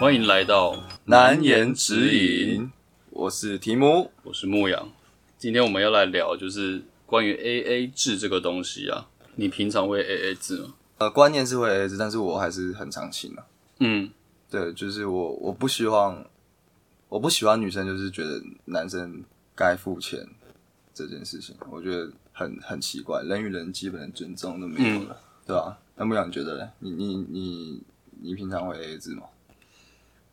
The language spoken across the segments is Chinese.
欢迎来到难言指引，我是提姆。我是牧羊。今天我们要来聊就是关于 A A 制这个东西啊。你平常会 A A 制吗？呃，观念是会 A A 制，但是我还是很常请啊。嗯，对，就是我我不希望，我不喜欢女生就是觉得男生该付钱这件事情，我觉得很很奇怪，人与人基本的尊重都没有了，对吧？那牧羊你觉得呢？你你你你平常会 A A 制吗？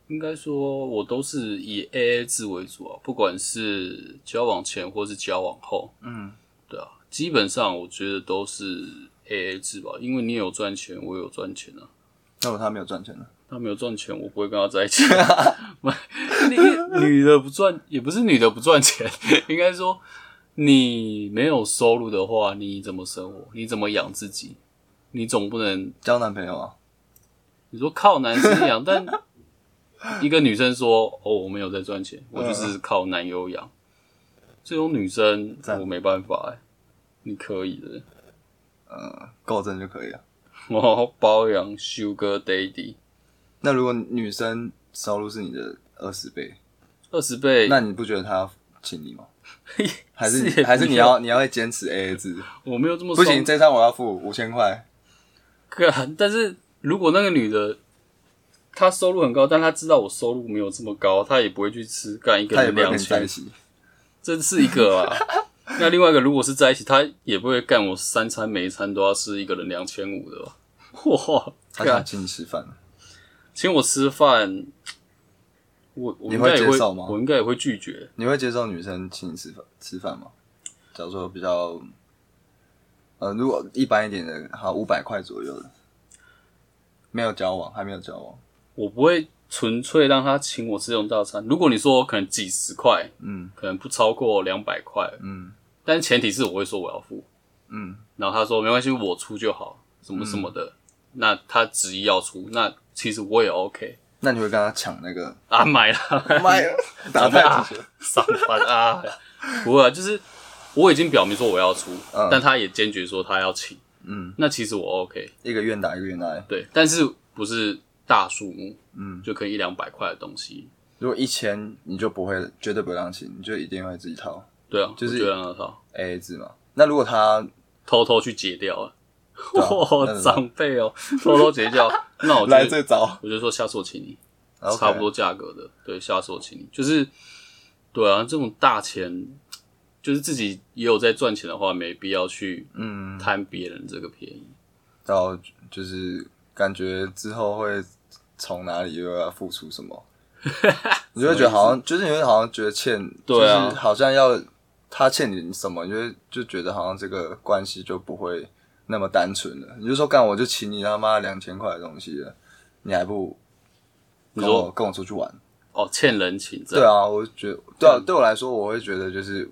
应该说我都是以 A A 制为主啊，不管是交往前或是交往后，嗯，对啊，基本上我觉得都是 A A 制吧，因为你有赚钱，我有赚钱啊。那如果他没有赚钱呢？他没有赚钱，我不会跟他在一起。不你女的不赚，也不是女的不赚钱，应该说你没有收入的话，你怎么生活？你怎么养自己？你总不能交男朋友啊？你说靠男生养，但一个女生说：“哦，我没有在赚钱，我就是靠男友养。”这种女生赞我没办法哎、你可以的。呃，够真就可以了。我包养 Sugar Daddy 那如果女生收入是你的二十倍，二十倍，那你不觉得她要请你吗？还是是也不还是你要你要会坚持 A A 制？我没有这么不行，这餐我要付五千块。可，但是如果那个女的她收入很高，但他知道我收入没有这么高，他也不会去吃干一个人两他也不会跟你在千，起。这是一个啊。那另外一个如果是在一起，他也不会干我三餐每一餐都要吃一个人两千五的吧。哇，干他想请你吃饭，请我吃饭，我我你会应该也会，接受吗我应该也会拒绝。你会接受女生请你吃饭吃饭吗？假如说比较，呃，如果一般一点的，好五百块左右的，没有交往，还没有交往，我不会纯粹让他请我吃这种大餐。如果你说可能几十块，嗯可能不超过两百块，嗯但前提是我会说我要付。嗯，然后他说没关系，我出就好，什么什么的。那他执意要出，那其实我也 OK 那你会跟他抢那个？啊，买了，买了，打太极拳，上班啊，不会啊，就是我已经表明说我要出，嗯但他也坚决说他要请，嗯，那其实我 OK，一个愿打一个愿挨。对，但是不是大数目，嗯，就可以一两百块的东西，如果一千，你就不会，绝对不会让请，你就一定会自己掏。对啊，就是我觉得让他套 A A 制嘛。那如果他偷偷去解掉了，对啊 哇，长辈哦，偷偷解掉，那我就来这招，我就说下次我请你。OK 差不多价格的，对，下次我请你。就是，对啊，这种大钱，就是自己也有在赚钱的话，没必要去嗯，贪别人这个便宜。到就是感觉之后会从哪里又要付出什么，你就会觉得好像就是你会好像觉得欠，对啊就是好像要他欠你什么，你就会就觉得好像这个关系就不会那么单纯了。你就说干我就请你他妈两千块的东西了，你还不跟你说我跟我出去玩？哦，欠人情这样。对啊，我觉得对啊，对我来说，我会觉得就是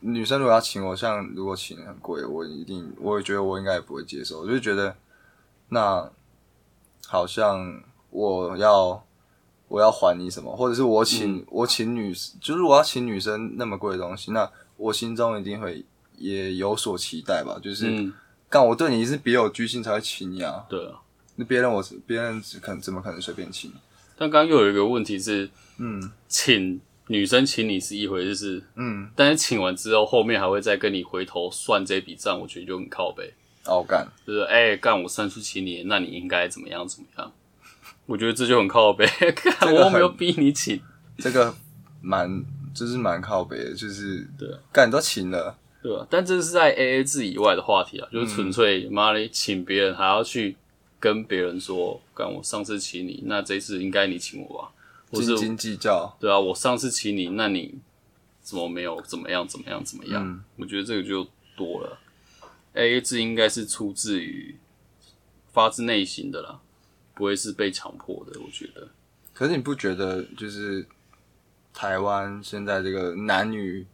女生如果要请我，像如果请很贵，我一定我也觉得我应该也不会接受，我就觉得那好像我要我要还你什么，或者是我请、嗯我请女，就是我要请女生那么贵的东西，那我心中一定会也有所期待吧，就是嗯，干、我对你是别有居心才会请你啊，对啊。那别人我别人只可能怎么可能随便请？但刚刚又有一个问题是，嗯请女生请你是一回事，是，嗯，但是请完之后，后面还会再跟你回头算这笔账，我觉得就很靠背。哦干。就是哎，干、我上次请你，那你应该怎么样怎么样？我觉得这就很靠背。我又没有逼你请。这个蛮就是蛮靠背的，就是对啊干都请了，对吧？但这是在 A A 制以外的话题啊，就是纯粹妈的请别人还要去跟别人说，干我上次请你，那这次应该你请我吧？或是斤斤计较。对啊，我上次请你，那你怎么没有怎么样怎么样怎么样？嗯我觉得这个就多了。A A 制应该是出自于发自内心的啦，不会是被强迫的。我觉得，可是你不觉得就是台湾现在这个男女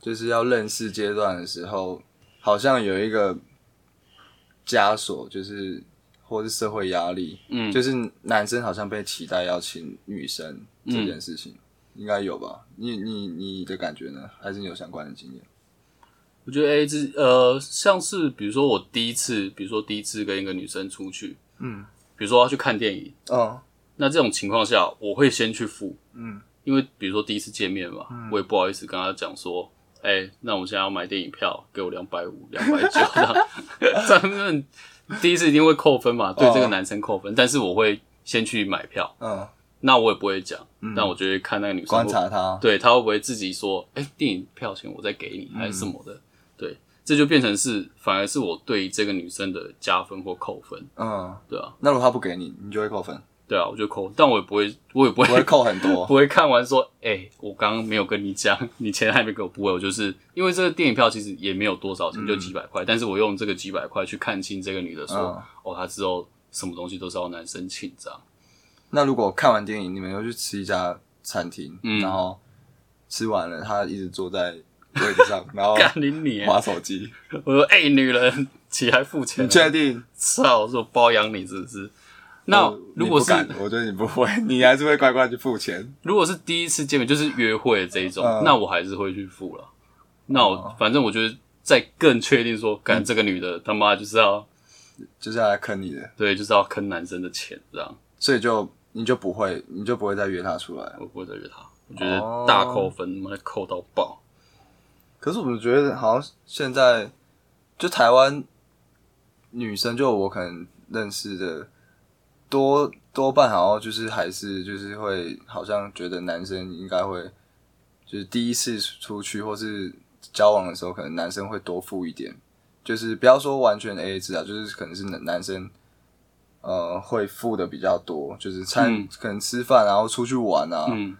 就是要认识阶段的时候，好像有一个枷锁，就是或是社会压力，嗯，就是男生好像被期待要请女生这件事情，应该有吧？你你你的感觉呢？还是你有相关的经验？我觉得 A 制，呃，像是比如说我第一次，比如说第一次跟一个女生出去，嗯，比如说要去看电影，哦，那这种情况下，我会先去付，嗯，因为比如说第一次见面嘛，我也不好意思跟他讲说，哎、那我现在要买电影票，给我两百五、两百九这样，这样第一次一定会扣分嘛，对哦这个男生扣分，但是我会先去买票，嗯，那我也不会讲，但我就会看那个女生观会察他，对他会不会自己说，哎、电影票钱我再给你，还是什么的？对，这就变成是反而是我对这个女生的加分或扣分，嗯，对啊，那如果他不给你，你就会扣分，对啊，我就扣，但我也不会，我也不会不会扣很多。不。会看完说，哎、我刚刚没有跟你讲，你钱还没给我，不会，我就是因为这个电影票其实也没有多少钱，就几百块，但是我用这个几百块去看清这个女的说，嗯。哦，她之后什么东西都是要男生请这样，那如果看完电影，你们又去吃一家餐厅，嗯。然后吃完了，她一直坐在位置上，然后干你你，划手机，我说，哎、女人起来付钱你，确定？操，我说包养你是不是？那我如果是不敢我觉得你不会，你还是会乖乖去付钱。如果是第一次见面，就是约会这一种，嗯那我还是会去付了。那我、反正我觉得再更确定说，干这个女的他妈就是要就是要来坑你的，对，就是要坑男生的钱，这样所以就你就不会，你就不会再约她出来。我不会再约她。我觉得哦大扣分，妈的扣到爆。可是我觉得好像现在就台湾女生，就我可能认识的多多半好像就是还是就是会好像觉得男生应该会就是第一次出去或是交往的时候，可能男生会多付一点，就是不要说完全 A A 制啊，就是可能是男男生。呃，会付的比较多，就是餐、嗯可能吃饭，然后出去玩啊，嗯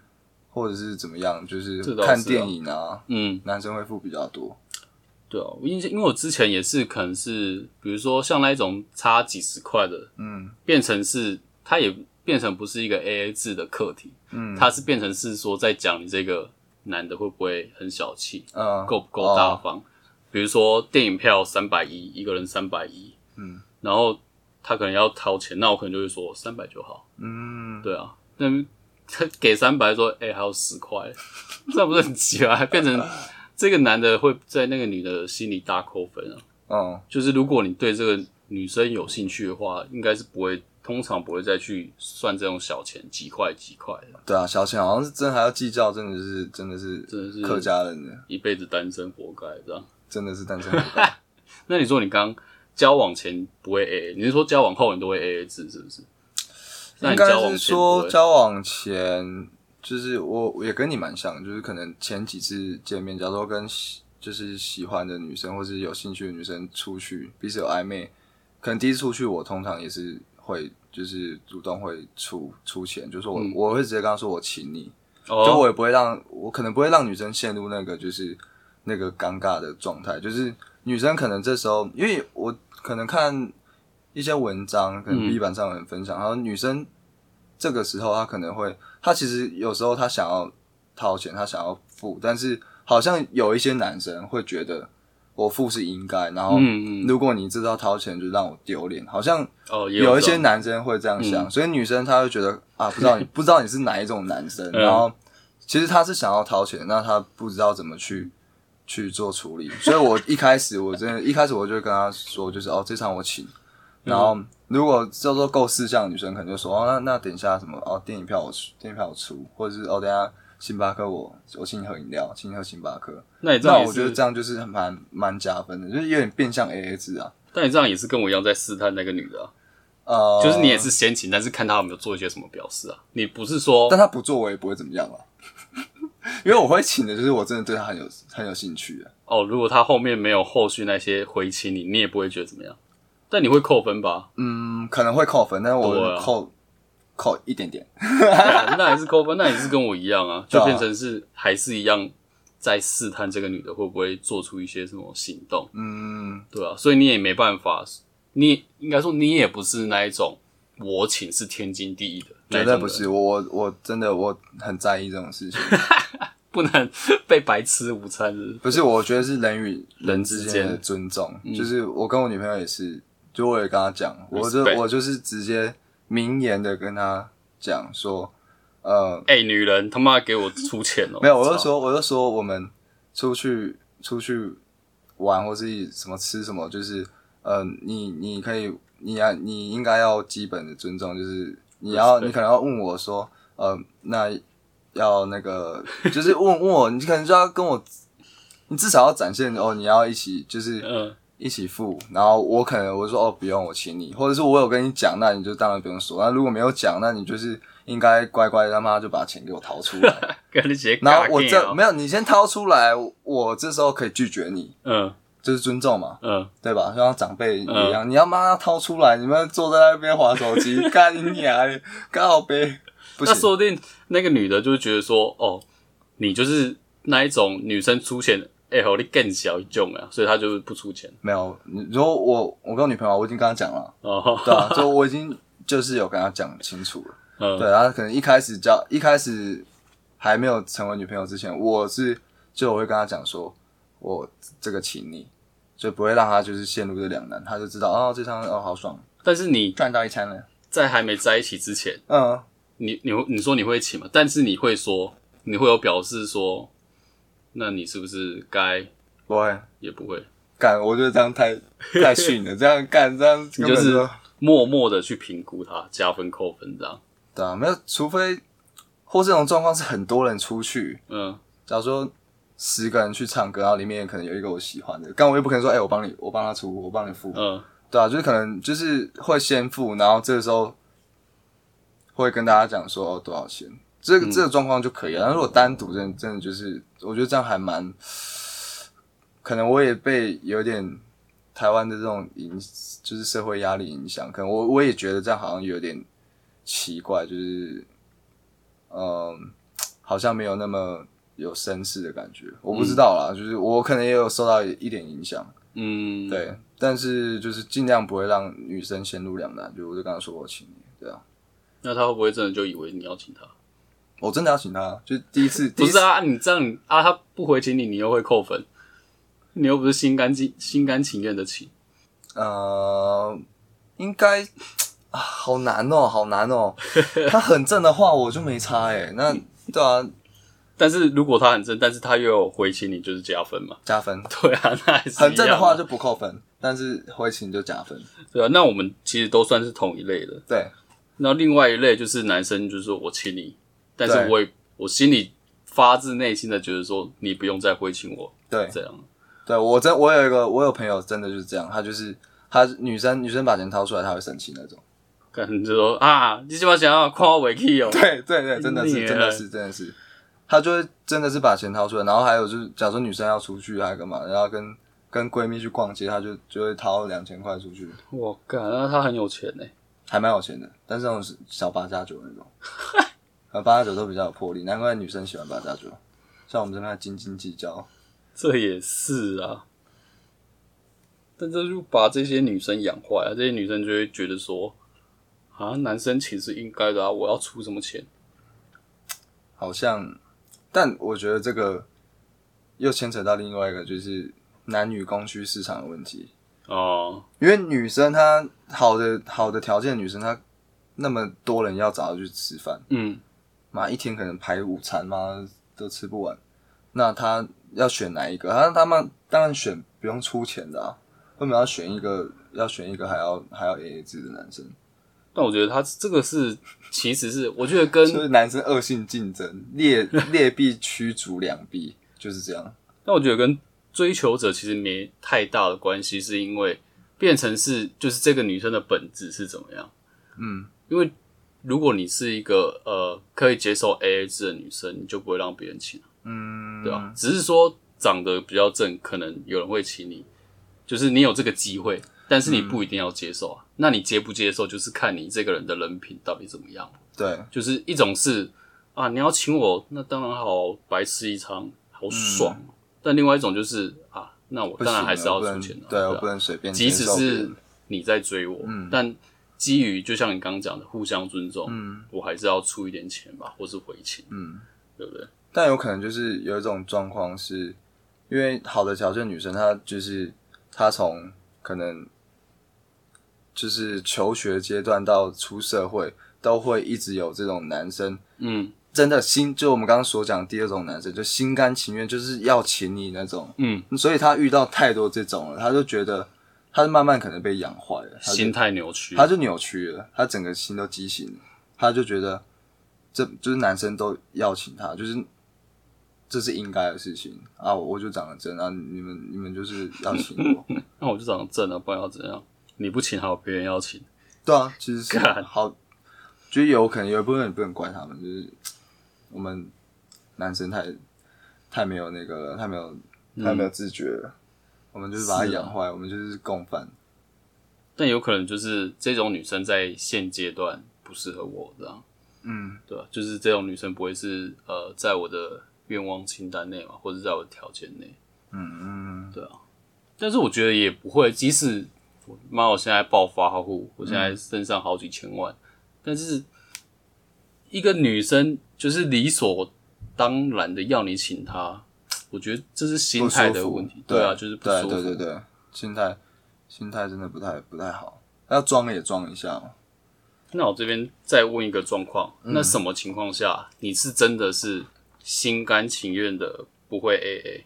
或者是怎么样，就是这倒是啊看电影啊，嗯，男生会付比较多。对啊，我印象，因为我之前也是可能是，比如说像那一种差几十块的，嗯变成是它也变成不是一个 A A 制的课题，嗯它是变成是说在讲你这个男的会不会很小气，嗯，够不够大方？比如说电影票三百一，一个人三百一，嗯，然后他可能要掏钱，那我可能就会说三百就好，嗯，对啊，那他 给三百说，哎、还有十块，这不是很奇怪？还变成 这个男的会在那个女的心里大扣分啊。嗯，就是如果你对这个女生有兴趣的话，应该是不会，通常不会再去算这种小钱，几块几块的，对啊，小钱好像是真还要计较，真的是真的是真的是客家人的，一辈子单身活该这样。真的是单身活该。那你说你刚交往前不会 A A，你是说交往后你都会 A A 制是不是？那应该是说交往前，就是我我也跟你蛮像，就是可能前几次见面，假如说跟喜就是喜欢的女生或是有兴趣的女生出去，彼此有暧昧，可能第一次出去，我通常也是会就是主动会出出钱，就是我、我会直接跟她说我请你，就哦，我也不会让我可能不会让女生陷入那个就是那个尴尬的状态，就是女生可能这时候，因为我可能看一些文章，可能嗯。B 版上有人分享，然后女生这个时候她可能会，她其实有时候她想要掏钱，她想要付，但是好像有一些男生会觉得我付是应该，然后如果你知道掏钱就让我丢脸，好像哦，有一些男生会这样想，嗯。所以女生她会觉得啊，不知道你 不知道你是哪一种男生，嗯。然后其实他是想要掏钱，那他不知道怎么去去做处理，所以我一开始我真的一开始我就跟他说，就是哦这场我请，然后如果叫做够四项的女生可能就说哦那那等一下什么哦电影票我出电影票我出，或者是哦等一下星巴克我我请你喝饮料，请你喝星巴克，那你这样也我觉得是，这样就是蛮蛮加分的，就是有点变相 A A 制啊，但你这样也是跟我一样在试探那个女的、啊，呃，就是你也是先请，但是看她有没有做一些什么表示啊。你不是说但他不做，我也不会怎么样啊。因为我会请的，就是我真的对他很有很有兴趣的。哦，如果她后面没有后续那些回请你，你也不会觉得怎么样，但你会扣分吧？嗯，可能会扣分，但是我扣、扣一点点。对啊那还是扣分，那也是跟我一样啊，对啊就变成是还是一样在试探这个女的会不会做出一些什么行动，嗯，对啊，所以你也没办法，你应该说你也不是那一种我请是天经地义的，绝对不是。我我我真的我很在意这种事情。不能被白吃午餐是不是我觉得是人与人之间之间的尊重。就是我跟我女朋友也是，就我也跟他讲，我就我就是直接明言的跟他讲说，呃，哎、女人他妈给我出钱哦、没有，我就说，我就说我们出去出去玩或是什么吃什么，就是呃，你你可以，你要你应该要基本的尊重，就是你要你可能要问我说，呃，那要那个就是问问我，你可能就要跟我，你至少要展现哦，你要一起就是嗯一起付，然后我可能我说哦不用，我请你，或者是我有跟你讲，那你就当然不用说。那如果没有讲，那你就是应该乖乖他妈就把钱给我掏出来，跟你姐然后我这这没有，你先掏出来，我这时候可以拒绝你，嗯。就是尊重嘛，嗯。对吧？就像长辈一样，你要妈要掏出来，你们坐在那边划手机，干你娘的，刚好呗，不那，说不定那个女的就会觉得说，哦，你就是那一种女生出钱，哎、吼，你更小一种啊，所以他就是不出钱。没有。你如果我我跟我女朋友，我已经跟她讲了，哦，对啊，就我已经就是有跟她讲清楚了。嗯，对，她可能一开始交一开始还没有成为女朋友之前，我是就我会跟她讲说，我这个请你，就不会让她就是陷入这两难，她就知道哦这餐哦好爽，但是你赚到一餐了。在还没在一起之前，嗯，你你会你说你会请吗？但是你会说，你会有表示说，那你是不是该不会。也不会，干，我觉得这样太 太逊了，这样干这样你就是默默的去评估他，加分扣分这样。对啊，没有，除非或这种状况是很多人出去，嗯，假如说十个人去唱歌，然后里面可能有一个我喜欢的，但我又不可能说，哎、我帮你，我帮他出，我帮你付，嗯，对啊，就是可能就是会先付，然后这个时候会跟大家讲说、哦、多少钱，这个、这个状况就可以了。但如果单独真的真的就是，我觉得这样还蛮，可能我也被有点台湾的这种影，就是社会压力影响，可能我我也觉得这样好像有点奇怪，就是嗯，好像没有那么有绅士的感觉，我不知道啦，就是我可能也有受到一点影响。嗯，，对，但是就是尽量不会让女生陷入两难。就我就刚刚说我请你，对啊，那他会不会真的就以为你要请他？我真的要请他，就是第一次，第一次不是啊，你这样啊，他不回请你，你又会扣分，你又不是心甘情心甘情愿的请。呃，应该啊，好难哦，好难哦。他很正的话，我就没差哎。那对啊，但是如果他很正，但是他又有回请你，就是加分嘛？加分。对啊，那还是很正一样啊的话就不扣分，但是回请就加分。对啊。那我们其实都算是同一类的。对，那另外一类就是男生，就是说我请你，但是我也我心里发自内心的觉得说你不用再回请我，对，这样。对我真我有一个我有朋友真的就是这样，他就是他女生女生把钱掏出来，他会生气那种。可能就说啊，你起码想要夸我委屈哦。对对对，真的是真的是真的是，他就会真的是把钱掏出来，然后还有就是，假如说女生要出去还干嘛，然后跟跟闺蜜去逛街，他就就会掏两千块出去，我靠，那他很有钱呢。还蛮有钱的，但是那种是小八加九那种，呃八加九都比较有魄力，难怪女生喜欢八加九，像我们这边斤斤计较，这也是啊，但这就把这些女生养坏了。这些女生就会觉得说，啊，男生其实应该的啊，我要出什么钱？好像，但我觉得这个又牵扯到另外一个就是男女供需市场的问题。哦，因为女生她好的好的条件，女生她那么多人要找她去吃饭，嗯，妈一天可能排午餐妈都吃不完，那他要选哪一个？他他们当然选不用出钱的啊，为什么要选一个要选一个还要还要 A A 制的男生？但我觉得他这个是，其实是我觉得跟 就是男生恶性竞争，劣劣币驱逐良币，就是这样。但我觉得跟追求者其实没太大的关系，是因为变成是就是这个女生的本质是怎么样？嗯，因为如果你是一个呃可以接受 AA 制的女生，你就不会让别人请，嗯，对吧、只是说长得比较正，可能有人会请你，就是你有这个机会，但是你不一定要接受啊。那你接不接受，就是看你这个人的人品到底怎么样。对，就是一种是啊，你要请我，那当然好，白吃一餐，好爽。但另外一种就是啊，那我当然还是要出钱的、对，我啊。不能随便即使是你在追我，但基于就像你刚刚讲的，互相尊重，嗯。我还是要出一点钱吧，或是回请，嗯。对不对？但有可能就是有一种状况是，因为好的条件女生，她就是她从可能就是求学阶段到出社会，都会一直有这种男生。嗯。真的心，就我们刚刚所讲第二种男生，就心甘情愿就是要请你那种，嗯，所以他遇到太多这种了，他就觉得他是慢慢可能被养坏了，他就心态扭曲，他就扭曲了，他整个心都畸形了。他就觉得这就是男生都要请他，就是这是应该的事情。啊，我就长得正啊，你们你们就是要请我，那 我就长得正啊，不然要怎样？你不请还有别人要请，对啊，其实是干。好，觉得有可能有一部分也不能怪他们，就是我们男生太太没有那个太没有太没有自觉了，我们就是把他是啊。养坏，我们就是共犯。但有可能就是这种女生在现阶段不适合我，这样。嗯，对吧、就是这种女生不会是呃在我的愿望清单内嘛，或者在我的条件内，嗯嗯，对啊。但是我觉得也不会，即使我妈我现在暴发户，我现在身上好几千万，但是一个女生就是理所当然的要你请她，我觉得这是心态的问题，对啊，就是不对舒服，对对对，心态心态真的不太不太好，要装也装一下嘛。那我这边再问一个状况，嗯。那什么情况下你是真的是心甘情愿的不会 AA，、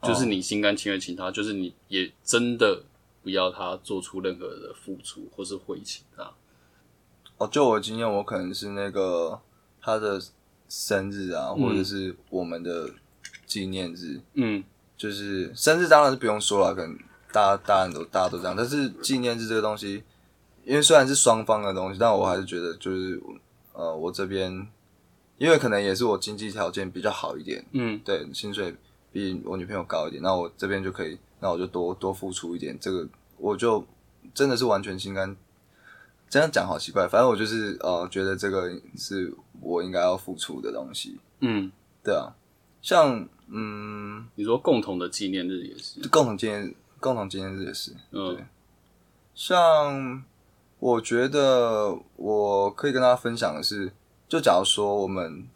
哦就是你心甘情愿请他，就是你也真的不要他做出任何的付出或是回请他。哦，就我的经验，我可能是那个他的生日啊，或者是我们的纪念日，嗯。就是生日当然是不用说了，可能大家大家都大家都这样，但是纪念日这个东西，因为虽然是双方的东西，但我还是觉得就是呃，我这边因为可能也是我经济条件比较好一点，嗯。对，薪水比我女朋友高一点，那我这边就可以，那我就多多付出一点，这个我就真的是完全心甘。这样讲好奇怪，反正我就是呃，觉得这个是我应该要付出的东西，嗯，对啊，像嗯，你说共同的纪念日也是，共同纪念共同纪念日也是，嗯。对。像我觉得我可以跟大家分享的是，就假如说我们，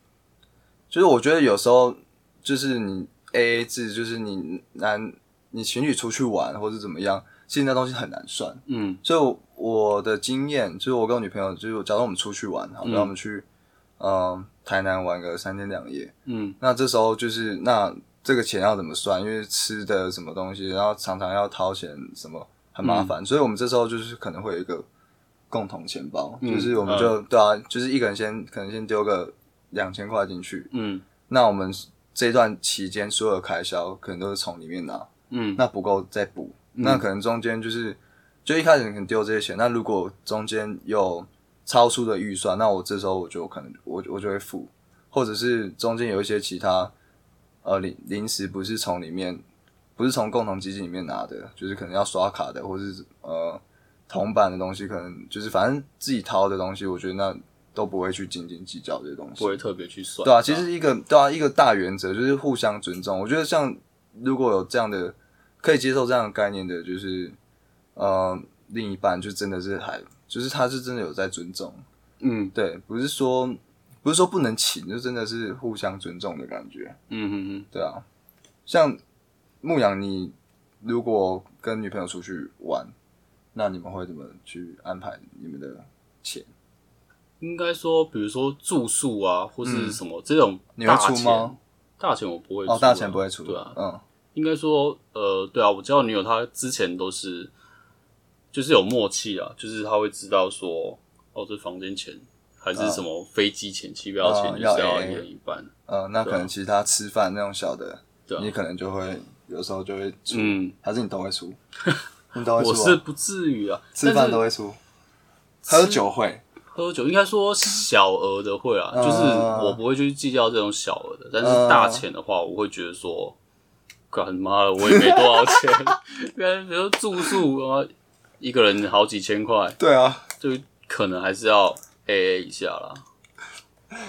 就是我觉得有时候就是你 A A 制，就是你男你情侣出去玩或者怎么样，其实那东西很难算。嗯。所以我我的经验就是，我跟我女朋友，就是假如我们出去玩，好，嗯。让我们去呃台南玩个三天两夜，嗯。那这时候就是那这个钱要怎么算？因为吃的什么东西，然后常常要掏钱，什么很麻烦，所以我们这时候就是可能会有一个共同钱包，嗯。就是我们就、对啊，就是一个人先可能先丢个两千块进去，嗯。那我们这段期间所有的开销可能都是从里面拿，嗯。那不够再补，那可能中间就是就一开始可能丢这些钱，那如果中间有超出的预算，那我这时候我就可能我我就会付，或者是中间有一些其他呃临临时不是从里面不是从共同基金里面拿的，就是可能要刷卡的，或是呃铜板的东西，可能就是反正自己掏的东西，我觉得那都不会去斤斤计较这些东西不。会特别去算，对啊，其实一个对啊，一个大原则就是互相尊重。我觉得像如果有这样的可以接受这样的概念的，就是呃另一半就真的是还就是他是真的有在尊重，嗯对，不是说不是说不能请，就真的是互相尊重的感觉。嗯嗯嗯，对啊，像牧羊，你如果跟女朋友出去玩，那你们会怎么去安排你们的钱？应该说，比如说住宿啊，或是什么、这种嗯你会出吗？大钱我不会出、啊，哦，大钱不会出，对啊，嗯应该说，呃，对啊，我交的女友她之前都是，就是有默契啊，就是他会知道说，哦，这房间钱还是什么飞机钱、机票钱，嗯就是要要一人一半。呃，那可能其他吃饭那种小的，对啊。你可能就会有时候就会出，嗯，还是你都会出？你都会出、啊？我是不至于啊，吃饭都会出，喝酒会，喝酒应该说小额的会啊，嗯。就是我不会去计较这种小额的，但是嗯。大钱的话，我会觉得说，干妈的，我也没多少钱，跟比如住宿啊，一个人好几千块，对啊，就可能还是要 A A 一下啦。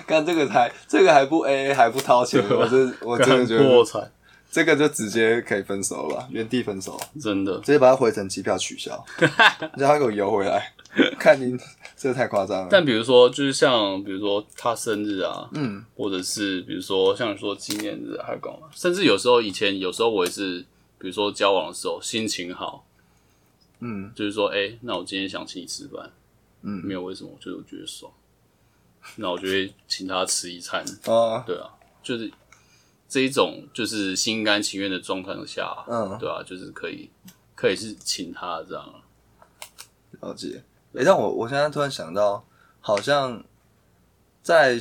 看这个还这个还不 A A 还不掏钱，我真我真的觉得干破产，这个就直接可以分手了吧，原地分手，真的。直接把它回程机票取消，让他给我邮回来，看您这个太夸张了。但比如说，就是像比如说他生日啊，嗯。或者是比如说像说纪念日啊还有干嘛，甚至有时候以前有时候我也是，比如说交往的时候心情好，嗯。就是说，哎、那我今天想请你吃饭，嗯。没有为什么，就是我觉得爽，那我就会请他吃一餐，啊对啊，就是这一种就是心甘情愿的状态下，嗯，对啊，就是可以可以是请他这样啊，了解。哎、让我我现在突然想到，好像在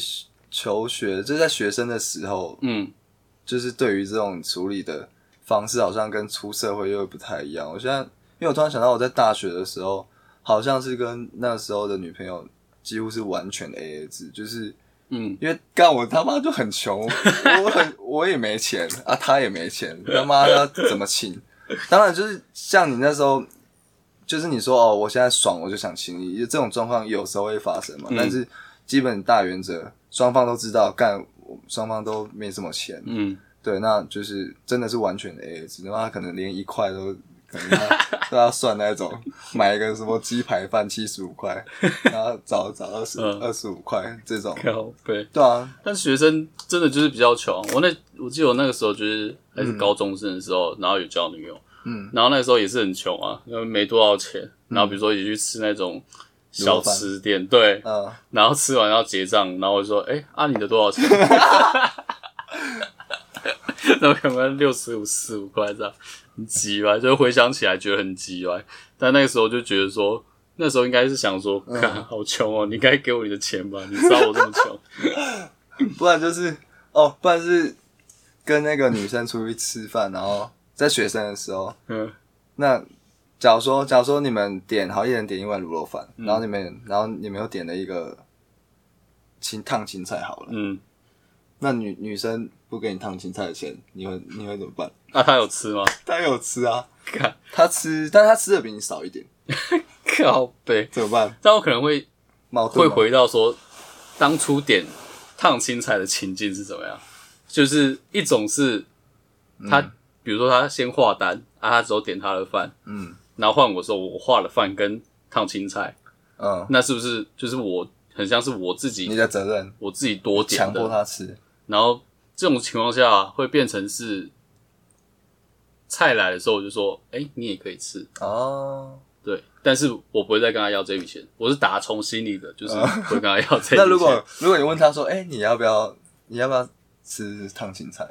求学，就是在学生的时候，嗯。就是对于这种处理的方式，好像跟出社会又不太一样。我现在，因为我突然想到，我在大学的时候，好像是跟那时候的女朋友几乎是完全 A A 制，就是嗯，因为干我他妈就很穷，我很我也没钱啊，他也没钱，他妈要怎么请？当然就是像你那时候，就是你说哦，我现在爽，我就想请你，这种状况有时候会发生嘛。嗯但是基本大原则，双方都知道，干双方都没什么钱，嗯，对，那就是真的是完全的 A A 制，那他可能连一块都可能要都要算那种，买一个什么鸡排饭七十五块，然后找找二十嗯二十五块这种，靠背。对啊，但学生真的就是比较穷。我那我记得我那个时候就是还是高中生的时候，然后有交女友，嗯，然后那个时候也是很穷啊，因为没多少钱。然后比如说也去吃那种小吃店，对，嗯。然后吃完要结账，然后我就说：“哎、啊你的多少钱？” 然后可能六十五、四五块这样，很鸡歪，就回想起来觉得很急吧。但那个时候就觉得说，那时候应该是想说，看好穷哦，你该给我你的钱吧？你知道我这么穷，不然就是哦，不然是跟那个女生出去吃饭，然后在学生的时候，嗯那假如说假如说你们点好，一人点一碗卤肉饭，然后你们然后你们又点了一个青烫青菜好了，嗯，那女女生不给你烫青菜的钱，你会你会怎么办？那、他有吃吗？他有吃啊，看她吃，但是她吃的比你少一点，靠背，怎么办？但我可能会会矛盾吗回到说，当初点烫青菜的情境是怎么样？就是一种是他，比如说他先画单啊，他只有点他的饭，嗯然后换我说我画了饭跟烫青菜，嗯，那是不是就是我很像是我自己你己的责任我自己多点强迫的，她吃，然后这种情况下会变成是菜来的时候我就说，哎、你也可以吃，哦。对，但是我不会再跟他要这笔钱，我是打从心里的，就是不会跟他要这笔钱。那如果如果你问他说，哎、你要不要你要不要吃烫青菜？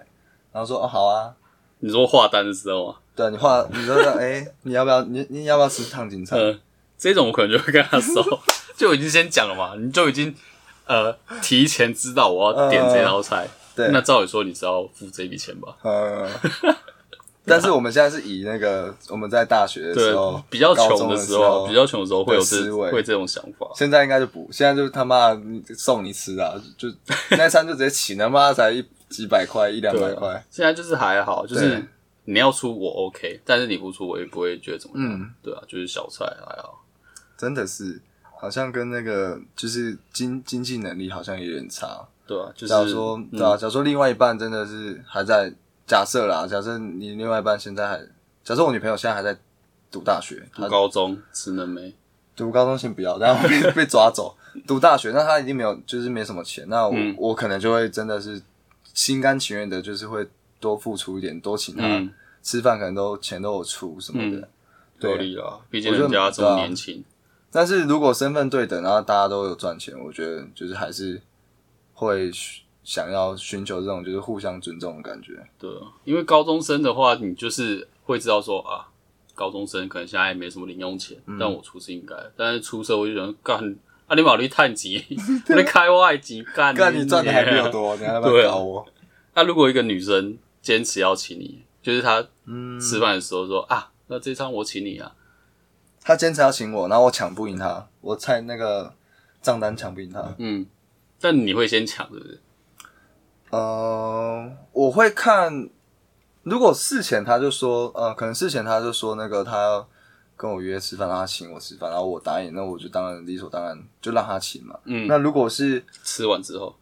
然后说哦好啊，你说画单的时候啊，对你画你说哎、你要不要你你要不要吃烫青菜？呃，这种我可能就会跟他说，就已经先讲了嘛，你就已经呃提前知道我要点这道菜，对，那照理说你是要付这笔钱吧？呃，但是我们现在是以那个我们在大学的时候，，比较穷的时候，比较穷的时候会有思维会这种想法。现在应该就不，现在就他妈送你吃啊，就就 那餐就直接请，他妈才一几百块一两百块，现在就是还好，就是你要出我 OK，但是你不出我也不会觉得怎么样。嗯，对啊，就是小菜还好。真的是好像跟那个就是经经济能力好像有点差。对啊，就是假如说，嗯对啊，假如说另外一半真的是还在，假设啦，假设你另外一半现在还，假设我女朋友现在还在读大学，读她高中吃能没？读高中先不要，然后被 被抓走，读大学，那她已经没有，就是没什么钱，那我、嗯我可能就会真的是心甘情愿的，就是会多付出一点，多请她、嗯，吃饭，可能都钱都有出什么的。嗯对合理啦，毕竟人家这么年轻。但是如果身份对等，然后大家都有赚钱，我觉得就是还是会想要寻求这种就是互相尊重的感觉。对啊，因为高中生的话，你就是会知道说啊，高中生可能现在也没什么零用钱，但我出是应该。但是出社会就想干啊，你马力探级，你开外籍干，干你赚的还比较。多，你还要不对啊要搞我？那如果一个女生坚持要请你，就是她嗯，吃饭的时候说啊，那这餐我请你啊，他坚持要请我，然后我抢不赢他，我猜那个账单抢不赢他。嗯，但你会先抢，是不是？呃，我会看，如果事前他就说，呃，可能事前他就说那个他要跟我约吃饭，让他请我吃饭，然后我答应，那我就当然理所当然就让他请嘛。嗯，那如果是吃完之后，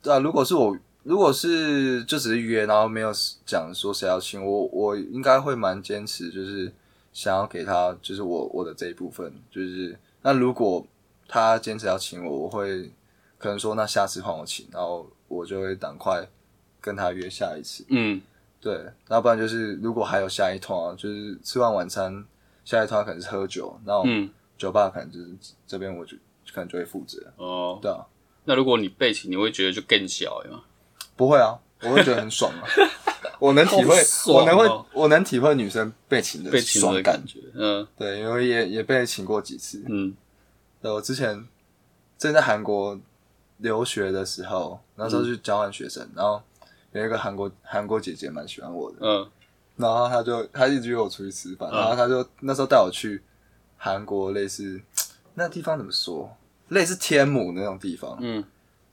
对啊，如果是我，如果是就只是约，然后没有讲说谁要请我，我应该会蛮坚持，就是想要给他，就是我我的这一部分，就是那如果他坚持要请我，我会可能说那下次换我请，然后我就会赶快跟他约下一次，嗯，对，那不然就是如果还有下一趟啊，就是吃完晚餐下一趟可能是喝酒，然后嗯，酒吧可能就是这边我就可能就会负责，哦，对啊，那如果你被请，你会觉得就更小吗？不会啊，我会觉得很爽啊。我能体会，哦我能会，我能体会女生被请的被请爽感的感。觉，嗯。对，因为也也被请过几次。嗯。对，我之前正在韩国留学的时候，那时候去交换学生，然后有一个韩国韩国姐姐蛮喜欢我的，嗯。然后她就她一直约我出去吃饭，嗯。然后她就那时候带我去韩国类似那地方怎么说，类似天母那种地方，嗯。